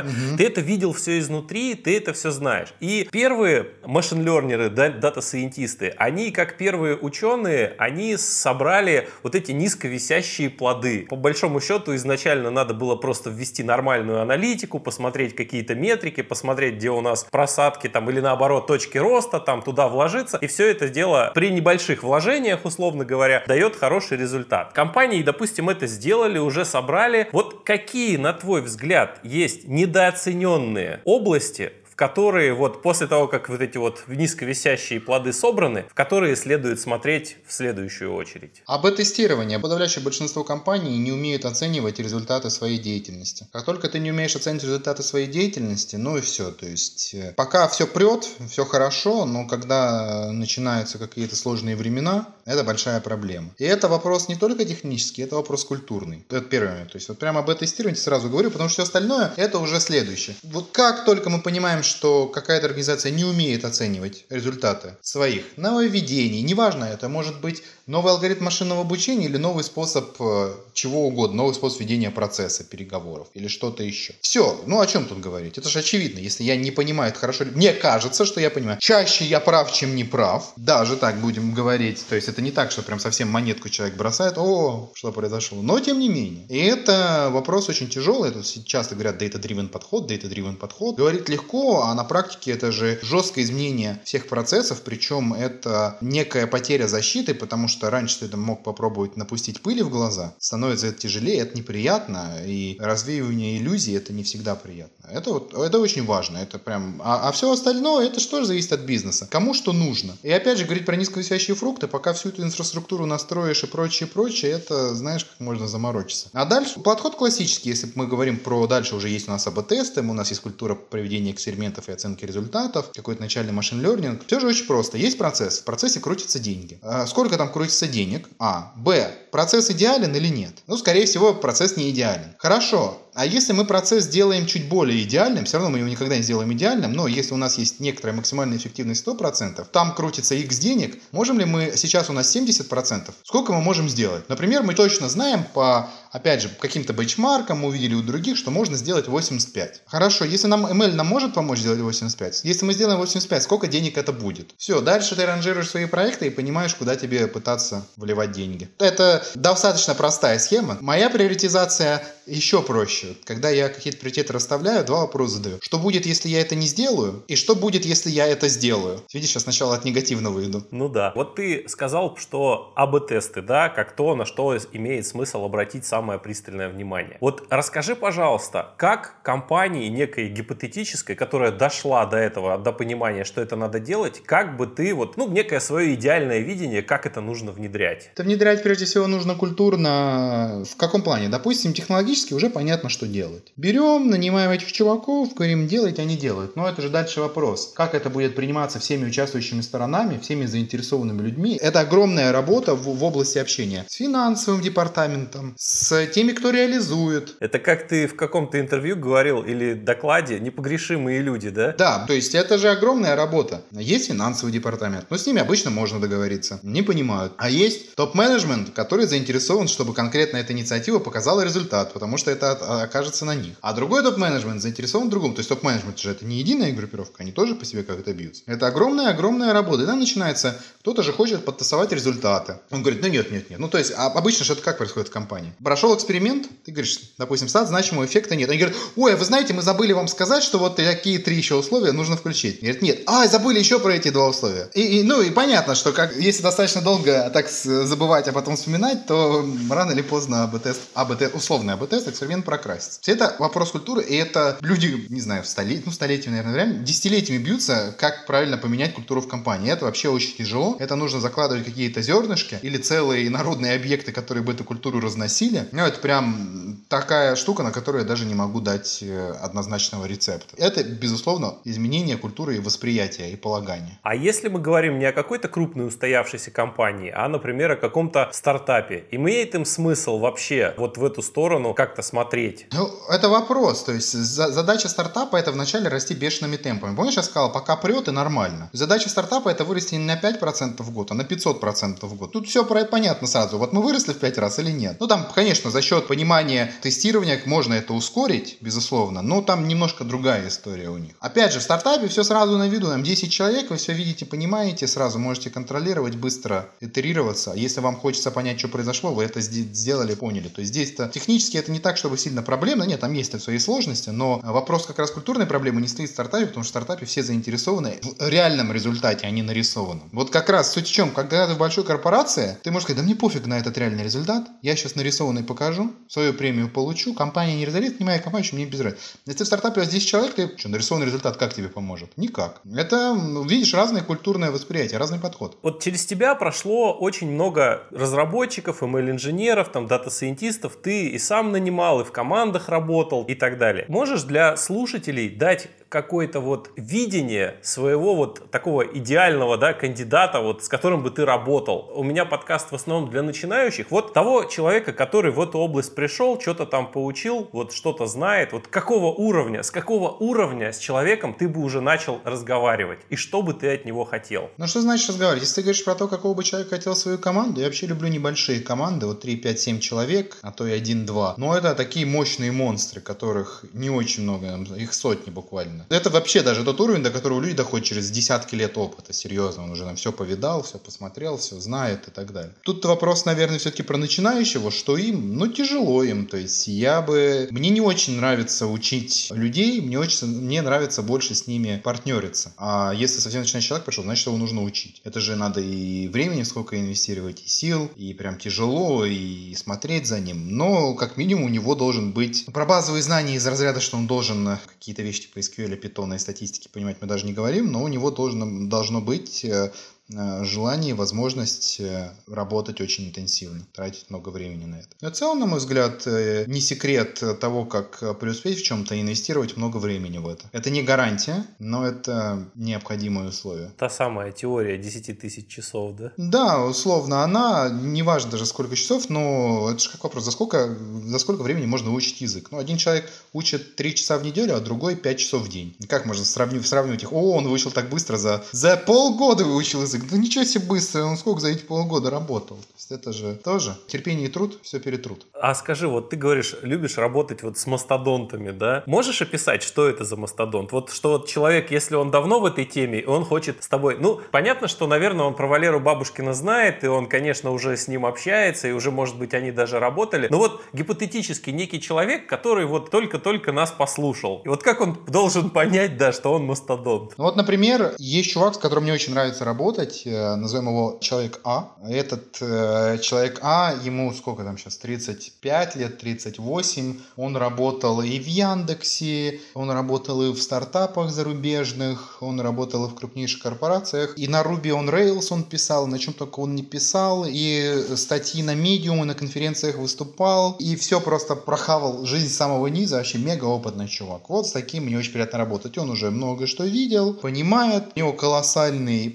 Угу. Ты это видел все изнутри, ты это все знаешь. И первые машин-лернеры, дата-сайентисты, они, как первые ученые, они собрали вот эти низковисящие плоды. По большому счету, изначально надо было просто ввести нормальную аналитику, посмотреть какие-то метрики, посмотреть, где у нас просадки там или наоборот точки роста, там туда вложиться. И все это дело при небольших вложениях, условно говоря, дает хороший результат. Компании, допустим, это сделали, уже собрали. Вот какие, на твой взгляд, есть недооцененные области, которые вот после того, как вот эти вот низковисящие плоды собраны, в которые следует смотреть в следующую очередь. Об тестировании. Подавляющее большинство компаний не умеют оценивать результаты своей деятельности. Как только ты не умеешь оценивать результаты своей деятельности, ну и все. То есть э, пока все прет, все хорошо, но когда начинаются какие-то сложные времена, это большая проблема. И это вопрос не только технический, это вопрос культурный. Это первый момент. То есть вот прямо об тестировании сразу говорю, потому что все остальное это уже следующее. Вот как только мы понимаем, что какая-то организация не умеет оценивать результаты своих нововведений, неважно это, может быть новый алгоритм машинного обучения или новый способ э, чего угодно, новый способ ведения процесса переговоров или что-то еще. Все, ну о чем тут говорить? Это же очевидно, если я не понимаю это хорошо, мне кажется, что я понимаю. Чаще я прав, чем не прав, даже так будем говорить, то есть это не так, что прям совсем монетку человек бросает, о, что произошло, но тем не менее. И это вопрос очень тяжелый, это часто говорят data-driven подход, data-driven подход. Говорит легко, а на практике это же жесткое изменение всех процессов, причем это некая потеря защиты, потому что что раньше ты там мог попробовать напустить пыли в глаза, становится это тяжелее, это неприятно, и развеивание иллюзий это не всегда приятно. Это вот, это очень важно, это прям, а, а все остальное, это что же зависит от бизнеса, кому что нужно. И опять же, говорить про низковисящие фрукты, пока всю эту инфраструктуру настроишь и прочее, прочее, это, знаешь, как можно заморочиться. А дальше, подход классический, если мы говорим про, дальше уже есть у нас АБ-тесты, у нас есть культура проведения экспериментов и оценки результатов, какой-то начальный машин learning. Все же очень просто. Есть процесс, в процессе крутятся деньги. А сколько там крутится денег? А. Б. Процесс идеален или нет? Ну, скорее всего, процесс не идеален. Хорошо. А если мы процесс сделаем чуть более идеальным, все равно мы его никогда не сделаем идеальным, но если у нас есть некоторая максимальная эффективность 100%, там крутится x денег, можем ли мы, сейчас у нас 70%, сколько мы можем сделать? Например, мы точно знаем по опять же, каким-то бенчмаркам мы увидели у других, что можно сделать 85. Хорошо, если нам ML нам может помочь сделать 85, если мы сделаем 85, сколько денег это будет? Все, дальше ты ранжируешь свои проекты и понимаешь, куда тебе пытаться вливать деньги. Это достаточно простая схема. Моя приоритизация еще проще. Когда я какие-то приоритеты расставляю, два вопроса задаю. Что будет, если я это не сделаю? И что будет, если я это сделаю? Видишь, я сначала от негативного иду. Ну да. Вот ты сказал, что АБ-тесты, да, как то, на что имеет смысл обратить сам самое пристальное внимание. Вот расскажи, пожалуйста, как компании некой гипотетической, которая дошла до этого, до понимания, что это надо делать, как бы ты вот, ну, некое свое идеальное видение, как это нужно внедрять? Это внедрять прежде всего нужно культурно. В каком плане? Допустим, технологически уже понятно, что делать. Берем, нанимаем этих чуваков, говорим, делать, они делают. Но это же дальше вопрос. Как это будет приниматься всеми участвующими сторонами, всеми заинтересованными людьми? Это огромная работа в, в области общения с финансовым департаментом, с с теми, кто реализует. Это как ты в каком-то интервью говорил или докладе «непогрешимые люди», да? Да, то есть это же огромная работа. Есть финансовый департамент, но с ними обычно можно договориться. Не понимают. А есть топ-менеджмент, который заинтересован, чтобы конкретно эта инициатива показала результат, потому что это окажется на них. А другой топ-менеджмент заинтересован в другом. То есть топ-менеджмент же это не единая группировка, они тоже по себе как-то бьются. Это огромная-огромная работа. И там начинается, кто-то же хочет подтасовать результаты. Он говорит, ну нет, нет, нет. Ну то есть а обычно же это как происходит в компании? прошел эксперимент, ты говоришь, допустим, стат значимого эффекта нет. Они говорят, ой, а вы знаете, мы забыли вам сказать, что вот такие три еще условия нужно включить. Говорят, нет, а, забыли еще про эти два условия. И, и, ну и понятно, что как, если достаточно долго так забывать, а потом вспоминать, то рано или поздно АБ-тест, АБ-тест условный АБ-тест, эксперимент прокрасится. Это вопрос культуры, и это люди, не знаю, в столет, ну, столетиями, наверное, время, десятилетиями бьются, как правильно поменять культуру в компании. Это вообще очень тяжело. Это нужно закладывать какие-то зернышки или целые народные объекты, которые бы эту культуру разносили. Ну, это прям такая штука, на которую я даже не могу дать э, однозначного рецепта. Это, безусловно, изменение культуры и восприятия, и полагания. А если мы говорим не о какой-то крупной устоявшейся компании, а, например, о каком-то стартапе, имеет им смысл вообще вот в эту сторону как-то смотреть? Ну, это вопрос. То есть задача стартапа это вначале расти бешеными темпами. Помнишь, я сказал, пока прет и нормально. Задача стартапа это вырасти не на 5% в год, а на 500% в год. Тут все понятно сразу. Вот мы выросли в 5 раз или нет. Ну, там, конечно, за счет понимания тестирования можно это ускорить, безусловно, но там немножко другая история у них. Опять же, в стартапе все сразу на виду, там 10 человек, вы все видите, понимаете, сразу можете контролировать, быстро итерироваться. Если вам хочется понять, что произошло, вы это сделали, поняли. То есть здесь-то технически это не так, чтобы сильно проблемно, нет, там есть свои сложности, но вопрос как раз культурной проблемы не стоит в стартапе, потому что в стартапе все заинтересованы в реальном результате, а не нарисованном. Вот как раз суть в чем, когда ты в большой корпорации, ты можешь сказать, да мне пофиг на этот реальный результат, я сейчас нарисованный покажу, свою премию получу, компания не разорит, не моя компания, что мне без разницы. Если в стартапе у вас 10 человек, ты что, нарисованный результат как тебе поможет? Никак. Это, видишь, разное культурное восприятие, разный подход. Вот через тебя прошло очень много разработчиков, ML-инженеров, там, дата-сайентистов, ты и сам нанимал, и в командах работал, и так далее. Можешь для слушателей дать какое-то вот видение своего вот такого идеального, да, кандидата, вот с которым бы ты работал. У меня подкаст в основном для начинающих. Вот того человека, который в эту область пришел, что-то там поучил, вот что-то знает, вот какого уровня, с какого уровня с человеком ты бы уже начал разговаривать, и что бы ты от него хотел? Ну, что значит разговаривать? Если ты говоришь про то, какого бы человека хотел свою команду, я вообще люблю небольшие команды, вот 3, 5, 7 человек, а то и 1-2. Но это такие мощные монстры, которых не очень много, их сотни буквально сильно. Это вообще даже тот уровень, до которого люди доходят через десятки лет опыта. Серьезно, он уже там все повидал, все посмотрел, все знает и так далее. Тут вопрос, наверное, все-таки про начинающего, что им, ну, тяжело им. То есть я бы... Мне не очень нравится учить людей, мне очень мне нравится больше с ними партнериться. А если совсем начинающий человек пришел, значит, его нужно учить. Это же надо и времени сколько инвестировать, и сил, и прям тяжело, и смотреть за ним. Но, как минимум, у него должен быть про базовые знания из разряда, что он должен какие-то вещи по SQL или питона и статистики понимать мы даже не говорим, но у него должно, должно быть э, желание и возможность э, работать очень интенсивно, тратить много времени на это. Но в целом, на мой взгляд, э, не секрет того, как преуспеть в чем-то, инвестировать много времени в это. Это не гарантия, но это необходимое условие. Та самая теория 10 тысяч часов, да? Да, условно она, неважно даже сколько часов, но это же как вопрос, за сколько, за сколько времени можно выучить язык? Ну, один человек учит 3 часа в неделю, а другой 5 часов в день. Как можно сравнивать, сравнивать их? О, он выучил так быстро, за, за полгода выучил язык. Да ничего себе быстро, он сколько за эти полгода работал? То есть это же тоже терпение и труд, все перетрут. А скажи, вот ты говоришь, любишь работать вот с мастодонтами, да? Можешь описать, что это за мастодонт? Вот что вот человек, если он давно в этой теме, и он хочет с тобой... Ну, понятно, что, наверное, он про Валеру Бабушкина знает, и он, конечно, уже с ним общается, и уже, может быть, они даже работали. Но вот гипотетически некий человек, который вот только-только нас послушал. И вот как он должен понять, да, что он мастодонт? Ну вот, например, есть чувак, с которым мне очень нравится работать, э, назовем его человек А. Этот э, человек А, ему сколько там сейчас, 35 лет, 38. Он работал и в Яндексе, он работал и в стартапах зарубежных, он работал и в крупнейших корпорациях. И на Ruby on Rails он писал, на чем только он не писал, и статьи на Medium, и на конференциях выступал, и все просто прохавал жизнь с самого низа, вообще мега опытный чувак. Вот с таким мне очень приятно работать. Он уже много что видел, понимает, у него колоссальный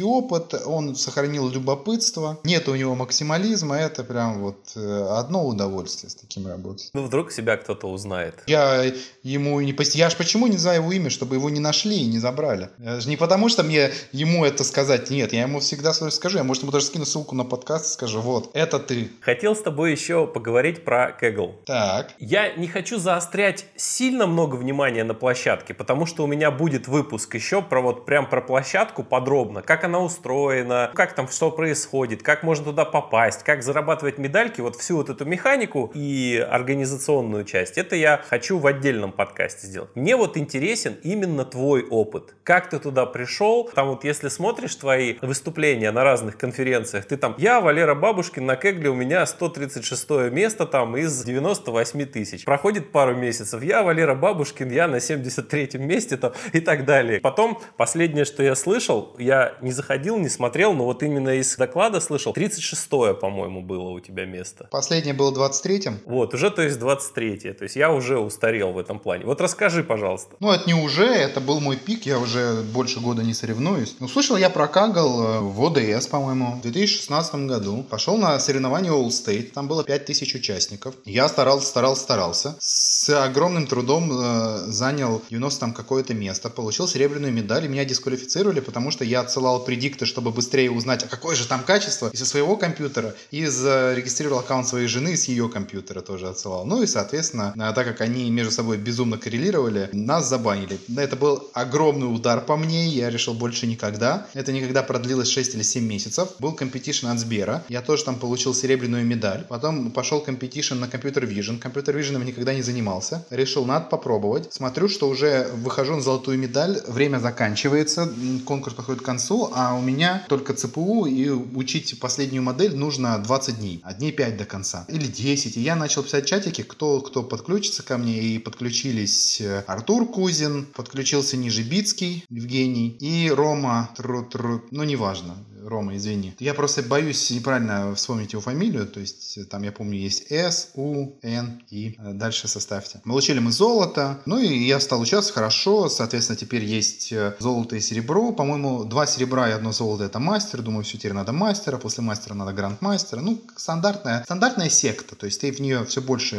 практический опыт, он сохранил любопытство, нет у него максимализма, это прям вот э, одно удовольствие с таким работать. Ну, вдруг себя кто-то узнает. Я ему не... Я ж почему не знаю его имя, чтобы его не нашли и не забрали? Я же не потому, что мне ему это сказать, нет, я ему всегда скажу, я, может, ему даже скину ссылку на подкаст и скажу, вот, это ты. Хотел с тобой еще поговорить про Kaggle. Так. Я не хочу заострять сильно много внимания на площадке, потому что у меня будет выпуск еще про вот прям про площадку подробно, как она устроена, как там что происходит, как можно туда попасть, как зарабатывать медальки, вот всю вот эту механику и организационную часть. Это я хочу в отдельном подкасте сделать. Мне вот интересен именно твой опыт. Как ты туда пришел? Там вот если смотришь твои выступления на разных конференциях, ты там, я, Валера Бабушкин, на Кегле у меня 136 место там из 98 тысяч. Проходит пару месяцев, я, Валера Бабушкин, я на 73 месте там и так далее. Потом последнее, что я слышал, я не заходил, не смотрел, но вот именно из доклада слышал, 36-е, по-моему, было у тебя место. Последнее было 23-м? Вот, уже, то есть 23-е. То есть я уже устарел в этом плане. Вот расскажи, пожалуйста. Ну, это не уже, это был мой пик, я уже больше года не соревнуюсь. Ну, слышал я про Kaggle э, в ОДС, по-моему, в 2016 году. Пошел на соревнования Allstate, там было 5000 участников. Я старался, старался, старался. С огромным трудом э, занял 90 там какое-то место, получил серебряную медаль, и меня дисквалифицировали, потому что я отсылал предикты, чтобы быстрее узнать, а какое же там качество, и со своего компьютера, и зарегистрировал аккаунт своей жены с ее компьютера тоже отсылал. Ну и, соответственно, э, так как они между собой безумно коррелировали, нас забанили. Это был огромный удар по мне, я решил больше никогда. Это никогда продлилось 6 или 7 месяцев. Был competition от Сбера, я тоже там получил серебряную медаль. Потом пошел competition на Computer Vision. Computer Vision никогда не занимался. Решил, надо попробовать. Смотрю, что уже выхожу на золотую медаль, время заканчивается, конкурс подходит к концу, а у меня только ЦПУ, и учить последнюю модель нужно 20 дней, а дней 5 до конца. Или 10. И я начал писать чатики, кто, кто подключится ко мне, и подключились э, Артур Кузин, подключился Нижебицкий Евгений и Рома, тру, тру, ну неважно, Рома, извини. Я просто боюсь неправильно вспомнить его фамилию, то есть э, там, я помню, есть С, У, Н, И. Э, дальше составьте. Получили мы золото, ну и я стал участвовать хорошо, соответственно, теперь есть э, золото и серебро. По-моему, два серебра и одно золото это мастер, думаю, все, теперь надо мастера, после мастера надо гранд-мастера. Ну, стандартная, стандартная секта, то есть ты в нее все больше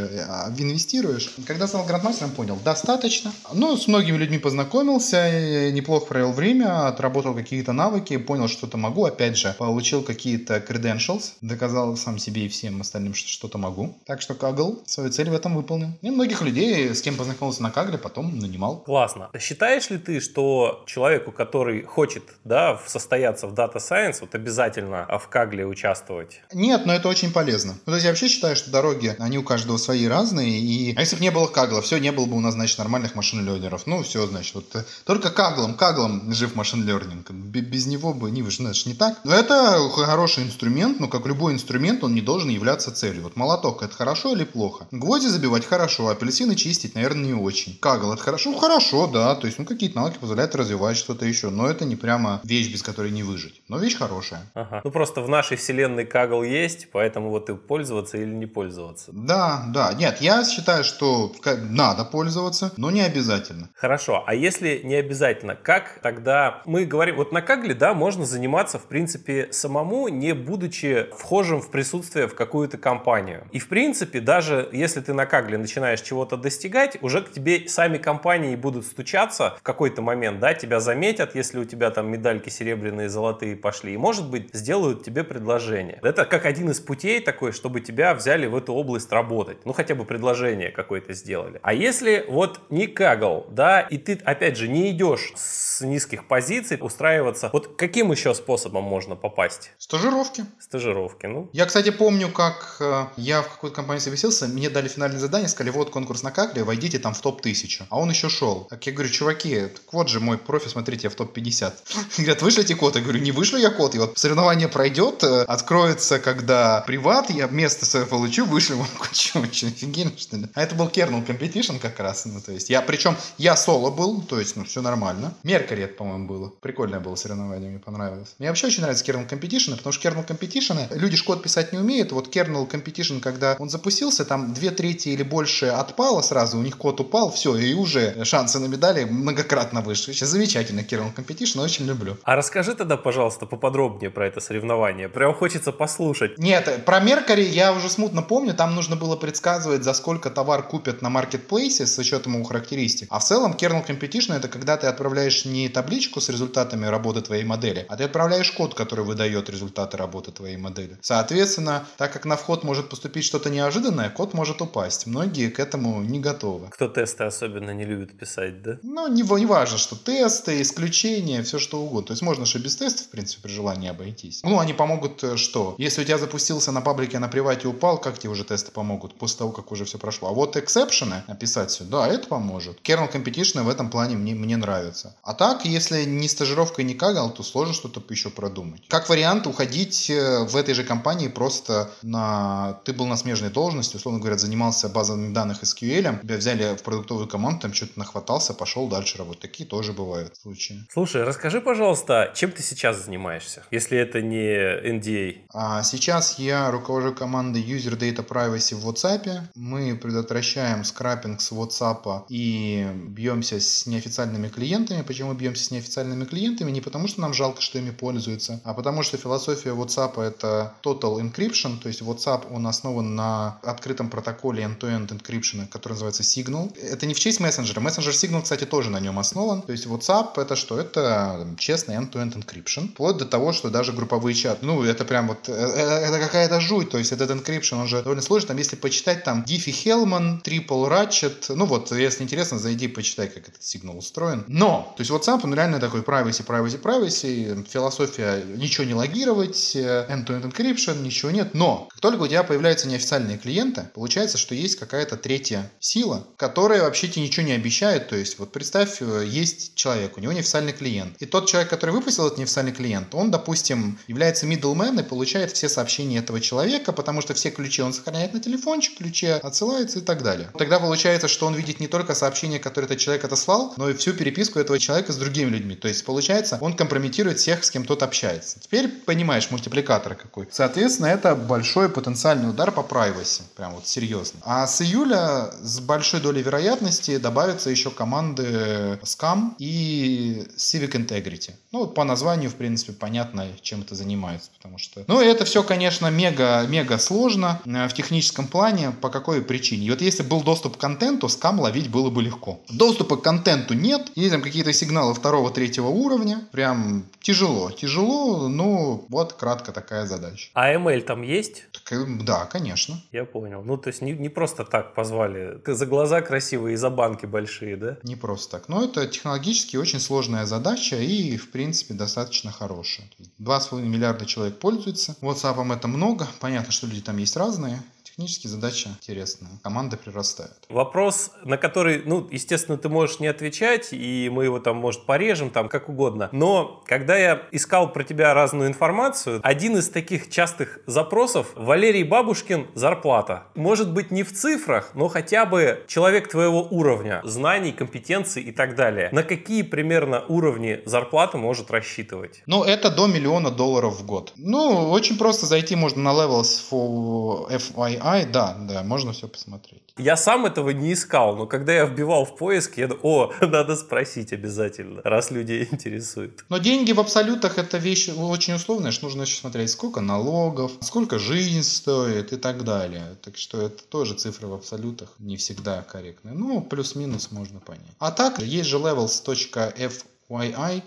инвестируешь. Когда стал гранд-мастером, понял, достаточно. Ну, с многими людьми познакомился, неплохо провел время, отработал какие-то навыки, понял, что-то могу, опять же, получил какие-то credentials, доказал сам себе и всем остальным, что что-то могу. Так что Kaggle свою цель в этом выполнил. И многих людей, с кем познакомился на Кагле, потом нанимал. Классно. Считаешь ли ты, что человеку, который хочет да, состояться в Data Science, вот обязательно в Кагле участвовать? Нет, но это очень полезно. Ну, то есть я вообще считаю, что дороги, они у каждого свои разные, и а если бы не было Кагла, все, не было бы у нас, значит, нормальных машин-лернеров. Ну, все, значит, вот э, только Каглом, Каглом жив машин-лернинг. Без него бы, не, вы знаешь, не так. Но это хороший инструмент, но как любой инструмент, он не должен являться целью. Вот молоток это хорошо или плохо? Гвозди забивать хорошо, апельсины чистить, наверное, не очень. Кагл это хорошо? Ну, хорошо, да. То есть, ну, какие-то навыки позволяют развивать что-то еще. Но это не прямо вещь, без которой не выжить. Но вещь хорошая. Ага. Ну, просто в нашей вселенной Кагл есть, поэтому вот и пользоваться или не пользоваться. Да, да. Нет, я считаю, что надо пользоваться, но не обязательно. Хорошо. А если не обязательно, как тогда мы говорим, вот на Кагле, да, можно заниматься, в принципе, самому, не будучи вхожим в присутствие в какую-то компанию. И, в принципе, даже если ты на Кагле начинаешь чего-то достигать, уже к тебе сами компании будут стучаться в какой-то момент, да, тебя заметят, если у тебя там медальки серебряные, золотые пошли, и, может быть, сделают тебе предложение. Это как один из путей такой, чтобы тебя взяли в эту область работать. Ну, хотя бы предложение какое-то сделали. А если вот не Кагл, да, и ты, опять же, не идешь с низких позиций устраиваться, вот каким еще способом можно попасть? Стажировки. Стажировки, ну. Я, кстати, помню, как э, я в какой-то компании совместился, мне дали финальное задание, сказали, вот конкурс на Кагле, войдите там в топ-1000. А он еще шел. Так я говорю, чуваки, так вот же мой профи, смотрите, я в топ-50. Говорят, вышлите код? Я говорю, не вышлю я код. И вот соревнование пройдет, э, откроется, когда приват, я место свое получу, вышлю вам что, что, офигенно, что ли? А это был kernel competition как раз, ну, то есть я, причем я соло был, то есть, ну, все нормально. Меркари это, по-моему, было. Прикольное было соревнование, мне понравилось. Мне вообще очень нравится kernel competition, потому что kernel competition, люди ж код писать не умеют, вот kernel competition, когда он запустился, там две трети или больше отпало сразу, у них код упал, все, и уже шансы на медали многократно выше. Сейчас замечательно kernel competition, очень люблю. А расскажи тогда, пожалуйста, поподробнее про это соревнование. Прям хочется послушать. Нет, про Меркари я уже смутно помню, там нужно было предсказывать, за сколько товар купят на маркетплейсе с учетом его характеристик. А в целом kernel competition это когда ты отправляешь не табличку с результатами работы твоей модели, а ты отправляешь код, который выдает результаты работы твоей модели. Соответственно, так как на вход может поступить что-то неожиданное, код может упасть. Многие к этому не готовы. Кто тесты особенно не любит писать, да? Ну, не, не важно, что тесты, исключения, все что угодно. То есть можно же без тестов, в принципе, при желании обойтись. Ну, они помогут э, что? Если у тебя запустился на паблике, на привате упал, как тебе уже тесты помогут после того, как уже все прошло? А вот эксепшены написать все, да, это поможет. Kernel Competition в этом плане мне, мне нравится. А так, если не стажировка и не кагал, то сложно что-то еще продумать. Как вариант, уходить э, в этой же компании просто на... Ты был на смежной должности, условно говоря, занимался базами данных SQL, тебя взяли в продуктовую команду, там что-то нахватался, пошел дальше работать. Такие тоже бывают случаи. Слушай, расскажи, пожалуйста, чем ты сейчас занимаешься, если это не NDA? А сейчас я руковожу командой User Data Privacy в WhatsApp. Мы предотвращаем скрапинг с WhatsApp и бьемся с неофициальными клиентами. Почему бьемся с неофициальными клиентами? Не потому, что нам жалко, что ими пользуются, а потому, что философия WhatsApp это Total Encryption, то есть WhatsApp он основан на открытом протоколе end-to-end encryption, который называется Signal. Это не в честь мессенджера. Мессенджер Signal, кстати, тоже на нем основан. То есть WhatsApp это что? Это честный end-to-end encryption. Вплоть до того, что даже групповые чаты. Ну, это прям вот, э, э, это какая-то жуть. То есть этот encryption, он же довольно сложный. Там, если почитать, там Diffie Hellman, Triple Ratchet. Ну вот, если интересно, зайди, почитай, как этот сигнал устроен. Но, то есть WhatsApp, он реально такой privacy, privacy, privacy. Философия ничего не логировать, э, end-to-end encryption, ничего нет. Но, как только у тебя появляются неофициальные клиенты, получается, что есть какая-то третья сила, которая вообще тебе ничего не обещает. То есть, вот представь, есть человек, у него неофициальный клиент. И тот человек, который выпустил этот неофициальный клиент, он, допустим, является middleman и получает все сообщения этого человека, потому что все ключи он сохраняет на телефончик, ключи отсылаются и так далее. Тогда получается, что он видит не только сообщения, которые этот человек отослал, но и всю переписку этого человека с другими людьми. То есть, получается, он компрометирует всех, с кем тот общается. Теперь понимаешь мультипликатор какой. Соответственно, это большой потенциальный удар по privacy. Прям вот серьезно. А с июля с большой долей вероятности добавятся еще команды Scam и Civic Integrity. Ну, вот по названию, в принципе, понятно, чем это занимается, потому что... Ну, это все, конечно, мега-мега сложно э, в техническом плане. По какой причине? И вот если был доступ к контенту, скам ловить было бы легко. Доступа к контенту нет, есть там какие-то сигналы второго, третьего уровня, прям тяжело. Тяжело, ну, вот кратко такая задача. А ML там есть? Так, э, да, конечно. Я понял. Ну, то есть не, не просто так позвали. Ты за глаза красивые и за банки большие, да? Не просто так. Но это технологически очень сложная задача и, в принципе, достаточно хорошая. 2,5 миллиарда человек пользуются. WhatsApp это много. Понятно, что люди там есть разные. Технически задача интересная. Команда прирастает. Вопрос, на который, ну, естественно, ты можешь не отвечать, и мы его там, может, порежем, там, как угодно. Но когда я искал про тебя разную информацию, один из таких частых запросов – Валерий Бабушкин «Зарплата». Может быть, не в цифрах, но хотя бы человек твоего уровня, знаний, компетенций и так далее. На какие примерно уровни зарплаты может рассчитывать? Ну, это до миллиона долларов в год. Ну, очень просто зайти можно на Levels for FYI, да, да, можно все посмотреть. Я сам этого не искал, но когда я вбивал в поиск, я думаю, о, надо спросить обязательно, раз людей интересует. Но деньги в абсолютах это вещь очень условная, что нужно еще смотреть, сколько налогов, сколько жизнь стоит и так далее. Так что это тоже цифры в абсолютах не всегда корректные. Ну, плюс-минус можно понять. А так, есть же levels.fyi,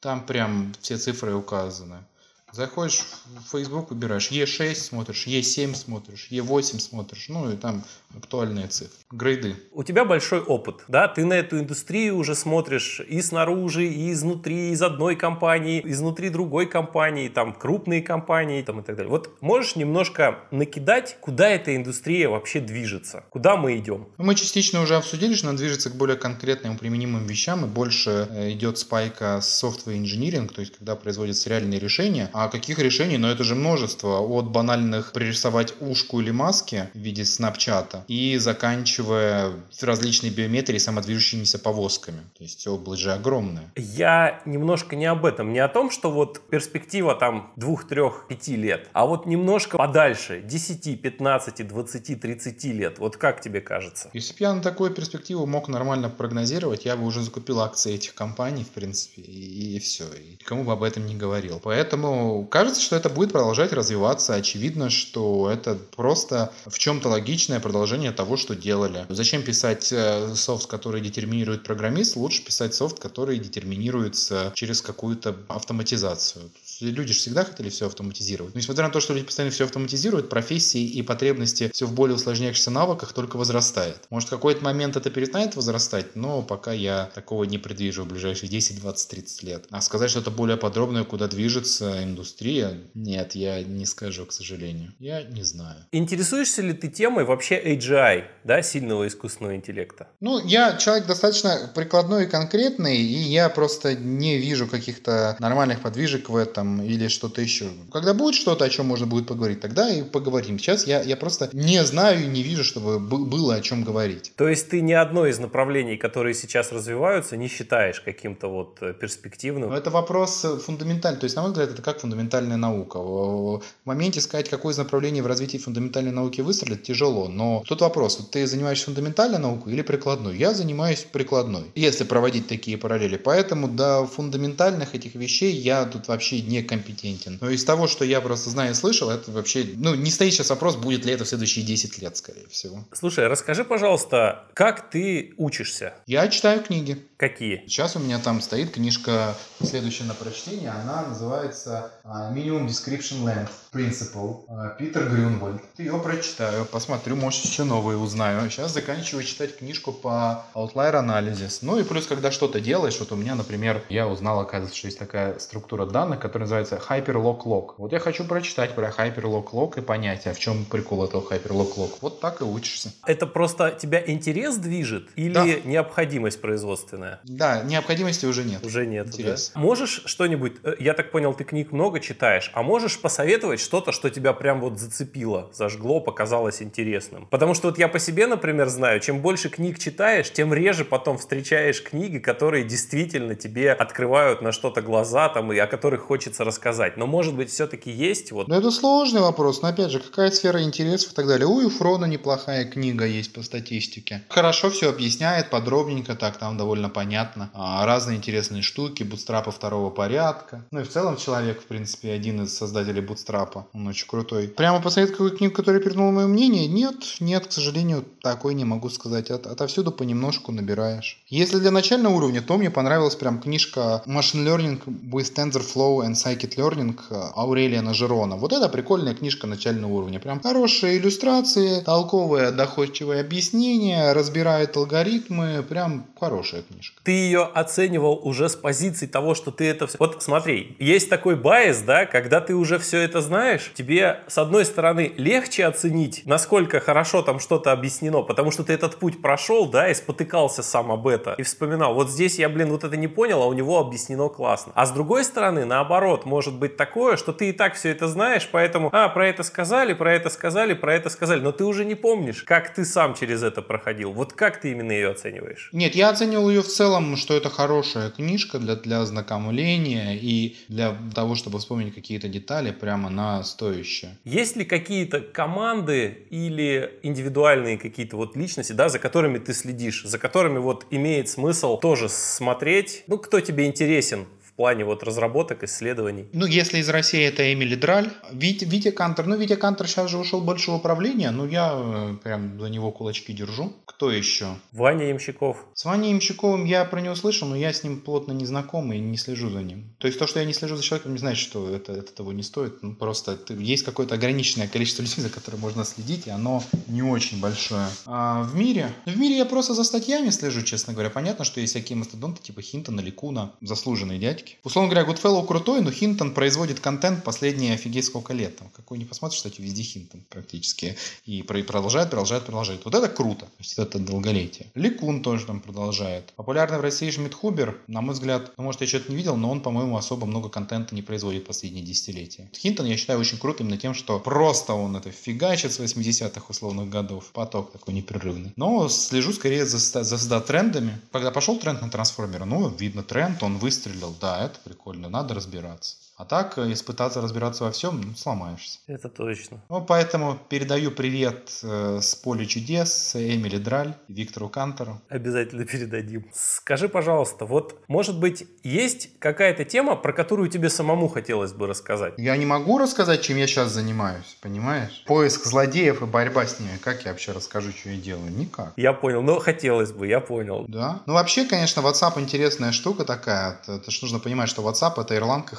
там прям все цифры указаны. Заходишь в Facebook, выбираешь E6 смотришь, E7 смотришь, E8 смотришь, ну и там актуальные цифры, грейды. У тебя большой опыт, да? Ты на эту индустрию уже смотришь и снаружи, и изнутри, из одной компании, изнутри другой компании, там крупные компании там, и так далее. Вот можешь немножко накидать, куда эта индустрия вообще движется? Куда мы идем? Мы частично уже обсудили, что она движется к более конкретным применимым вещам, и больше э, идет спайка software engineering, то есть когда производятся реальные решения, а каких решений? Но это же множество. От банальных пририсовать ушку или маски в виде снапчата и заканчивая различной биометрией самодвижущимися повозками. То есть область же огромная. Я немножко не об этом. Не о том, что вот перспектива там двух, трех, пяти лет, а вот немножко подальше. 10, 15, 20, 30 лет. Вот как тебе кажется? Если бы я на такую перспективу мог нормально прогнозировать, я бы уже закупил акции этих компаний, в принципе, и, и все. И никому бы об этом не говорил. Поэтому кажется, что это будет продолжать развиваться. Очевидно, что это просто в чем-то логичное продолжение того, что делали. Зачем писать э, софт, который детерминирует программист? Лучше писать софт, который детерминируется через какую-то автоматизацию. Люди же всегда хотели все автоматизировать. Но несмотря на то, что люди постоянно все автоматизируют, профессии и потребности все в более усложняющихся навыках только возрастает. Может, в какой-то момент это перестанет возрастать, но пока я такого не предвижу в ближайшие 10, 20, 30 лет. А сказать что-то более подробное, куда движется индустрия, нет, я не скажу, к сожалению. Я не знаю. Интересуешься ли ты темой вообще AGI, да, сильного искусственного интеллекта? Ну, я человек достаточно прикладной и конкретный, и я просто не вижу каких-то нормальных подвижек в этом там или что-то еще. Когда будет что-то, о чем можно будет поговорить, тогда и поговорим. Сейчас я, я просто не знаю и не вижу, чтобы было о чем говорить. То есть ты ни одно из направлений, которые сейчас развиваются, не считаешь каким-то вот э, перспективным? Это вопрос э, фундаментальный. То есть, на мой взгляд, это как фундаментальная наука. В моменте сказать, какое из направлений в развитии фундаментальной науки выстрелит, тяжело. Но тут вопрос, вот ты занимаешься фундаментальной наукой или прикладной? Я занимаюсь прикладной, если проводить такие параллели. Поэтому до фундаментальных этих вещей я тут вообще не некомпетентен. Но из того, что я просто знаю и слышал, это вообще, ну, не стоит сейчас вопрос, будет ли это в следующие 10 лет, скорее всего. Слушай, расскажи, пожалуйста, как ты учишься? Я читаю книги. Какие? Сейчас у меня там стоит книжка, следующая на прочтение, она называется а, Minimum Description Length Principle а, Питер Грюнвальд. Ее прочитаю, посмотрю, может еще новые узнаю. Сейчас заканчиваю читать книжку по Outlier Analysis. Ну и плюс, когда что-то делаешь, вот у меня, например, я узнал, оказывается, что есть такая структура данных, которая называется Hyperlock Lock. Вот я хочу прочитать про Hyperlock Lock и понять, а в чем прикол этого Hyperlock Lock. Вот так и учишься. Это просто тебя интерес движет или да. необходимость производственная? Да, необходимости уже нет. Уже нет. Интерес. Да? Можешь что-нибудь, э, я так понял, ты книг много читаешь, а можешь посоветовать что-то, что тебя прям вот зацепило, зажгло, показалось интересным? Потому что вот я по себе, например, знаю, чем больше книг читаешь, тем реже потом встречаешь книги, которые действительно тебе открывают на что-то глаза там и о которых хочется хочется рассказать. Но, может быть, все-таки есть вот... Ну, это сложный вопрос. Но, опять же, какая сфера интересов и так далее. У Юфрона неплохая книга есть по статистике. Хорошо все объясняет, подробненько так, там довольно понятно. А, разные интересные штуки, бутстрапа второго порядка. Ну и в целом человек, в принципе, один из создателей бутстрапа. Он очень крутой. Прямо посоветовать какую-то книгу, которая перевернула мое мнение? Нет, нет, к сожалению, такой не могу сказать. От, отовсюду понемножку набираешь. Если для начального уровня, то мне понравилась прям книжка Machine Learning with TensorFlow and Scikit-Learning Аурелия Нажерона. Вот это прикольная книжка начального уровня. Прям хорошие иллюстрации, толковые, доходчивые объяснения, разбирает алгоритмы. Прям хорошая книжка. Ты ее оценивал уже с позиции того, что ты это все... Вот смотри, есть такой байс, да, когда ты уже все это знаешь, тебе с одной стороны легче оценить, насколько хорошо там что-то объяснено, потому что ты этот путь прошел, да, и спотыкался сам об это, и вспоминал, вот здесь я, блин, вот это не понял, а у него объяснено классно. А с другой стороны, наоборот, может быть такое, что ты и так все это знаешь, поэтому, а, про это сказали, про это сказали, про это сказали, но ты уже не помнишь, как ты сам через это проходил. Вот как ты именно ее оцениваешь? Нет, я оценивал ее в целом, что это хорошая книжка для, для ознакомления и для того, чтобы вспомнить какие-то детали, прямо на стоящее. Есть ли какие-то команды или индивидуальные какие-то вот личности, да, за которыми ты следишь, за которыми вот имеет смысл тоже смотреть? Ну, кто тебе интересен плане вот разработок, исследований? Ну, если из России это Эмили Драль, Витя, Витя Кантер. Ну, Витя Кантер сейчас же ушел больше в управление, но я э, прям за него кулачки держу. Кто еще? Ваня Ямщиков. С Ваней Ямщиковым я про него слышал, но я с ним плотно не знаком и не слежу за ним. То есть то, что я не слежу за человеком, не значит, что это, это того не стоит. Ну, просто есть какое-то ограниченное количество людей, за которым можно следить, и оно не очень большое. А в мире? В мире я просто за статьями слежу, честно говоря. Понятно, что есть всякие мастодонты типа Хинтона, Ликуна, заслуженные дядьки, разработки. Условно говоря, Goodfellow крутой, но Хинтон производит контент последние офигеть сколько лет. Там, какой не посмотришь, кстати, везде Хинтон практически. И продолжает, продолжает, продолжает. Вот это круто. То есть это долголетие. Ликун тоже там продолжает. Популярный в России Шмидт Хубер, на мой взгляд, ну, может, я что-то не видел, но он, по-моему, особо много контента не производит последние десятилетия. Хинтон я считаю очень крутым именно тем, что просто он это фигачит с 80-х условных годов. Поток такой непрерывный. Но слежу скорее за, за, за трендами. Когда пошел тренд на трансформера, ну, видно тренд, он выстрелил, да, это прикольно, надо разбираться. А так, если пытаться разбираться во всем, ну, сломаешься. Это точно. Ну, поэтому передаю привет э, с поля чудес Эмили Драль, Виктору Кантору. Обязательно передадим. Скажи, пожалуйста, вот, может быть, есть какая-то тема, про которую тебе самому хотелось бы рассказать? Я не могу рассказать, чем я сейчас занимаюсь, понимаешь? Поиск злодеев и борьба с ними. Как я вообще расскажу, что я делаю? Никак. Я понял, но хотелось бы, я понял. Да. Ну, вообще, конечно, WhatsApp интересная штука такая. Это, это же нужно понимать, что WhatsApp это Ирландка и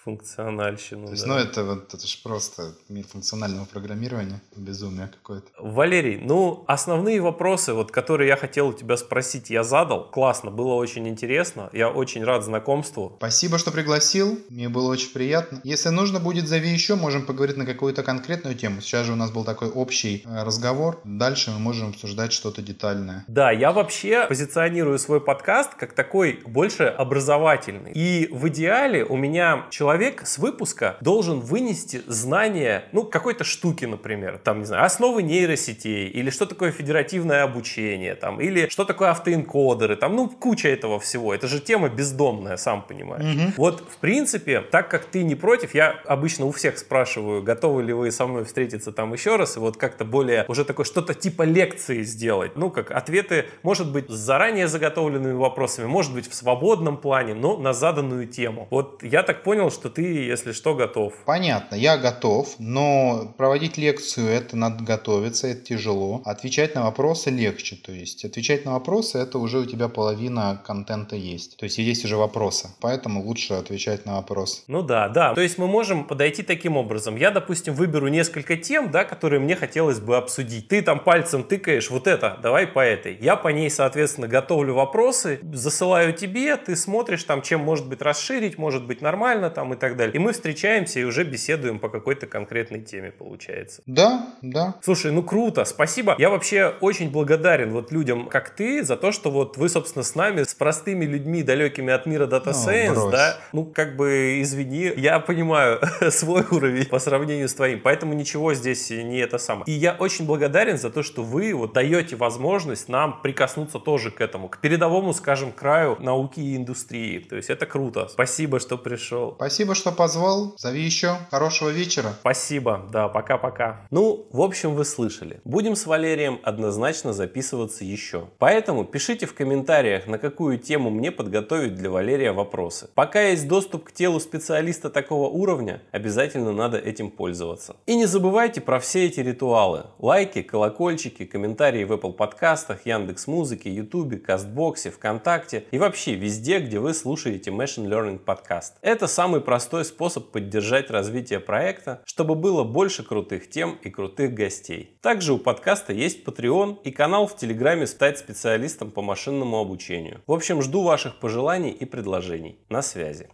функциональщину. То есть, да. ну, это, вот, это же просто мир функционального программирования, безумие какое-то. Валерий, ну, основные вопросы, вот, которые я хотел у тебя спросить, я задал. Классно, было очень интересно. Я очень рад знакомству. Спасибо, что пригласил. Мне было очень приятно. Если нужно будет, зови еще, можем поговорить на какую-то конкретную тему. Сейчас же у нас был такой общий э, разговор. Дальше мы можем обсуждать что-то детальное. Да, я вообще позиционирую свой подкаст как такой больше образовательный. И в идеале у меня человек человек с выпуска должен вынести знания, ну, какой-то штуки, например, там, не знаю, основы нейросетей, или что такое федеративное обучение, там, или что такое автоэнкодеры, там, ну, куча этого всего. Это же тема бездомная, сам понимаешь. Угу. Вот, в принципе, так как ты не против, я обычно у всех спрашиваю, готовы ли вы со мной встретиться там еще раз, и вот как-то более уже такое что-то типа лекции сделать. Ну, как ответы, может быть, с заранее заготовленными вопросами, может быть, в свободном плане, но на заданную тему. Вот я так понял, что что ты, если что, готов. Понятно, я готов, но проводить лекцию это надо готовиться, это тяжело. Отвечать на вопросы легче, то есть отвечать на вопросы это уже у тебя половина контента есть. То есть есть уже вопросы, поэтому лучше отвечать на вопросы. Ну да, да. То есть мы можем подойти таким образом. Я, допустим, выберу несколько тем, да, которые мне хотелось бы обсудить. Ты там пальцем тыкаешь, вот это, давай по этой. Я по ней, соответственно, готовлю вопросы, засылаю тебе, ты смотришь там, чем может быть расширить, может быть нормально там и так далее. И мы встречаемся и уже беседуем по какой-то конкретной теме, получается. Да, да. Слушай, ну круто, спасибо. Я вообще очень благодарен вот людям, как ты, за то, что вот вы, собственно, с нами, с простыми людьми, далекими от мира Data Science, ну, да, ну, как бы, извини, я понимаю свой уровень по сравнению с твоим, поэтому ничего здесь не это самое. И я очень благодарен за то, что вы вот даете возможность нам прикоснуться тоже к этому, к передовому, скажем, краю науки и индустрии. То есть это круто. Спасибо, что пришел. Спасибо Спасибо, что позвал. Зови еще. Хорошего вечера. Спасибо. Да, пока-пока. Ну, в общем, вы слышали. Будем с Валерием однозначно записываться еще. Поэтому пишите в комментариях, на какую тему мне подготовить для Валерия вопросы. Пока есть доступ к телу специалиста такого уровня, обязательно надо этим пользоваться. И не забывайте про все эти ритуалы. Лайки, колокольчики, комментарии в Apple подкастах, Яндекс Музыке, Ютубе, Кастбоксе, ВКонтакте и вообще везде, где вы слушаете Machine Learning подкаст. Это самый простой способ поддержать развитие проекта, чтобы было больше крутых тем и крутых гостей. Также у подкаста есть Patreon и канал в Телеграме «Стать специалистом по машинному обучению». В общем, жду ваших пожеланий и предложений. На связи.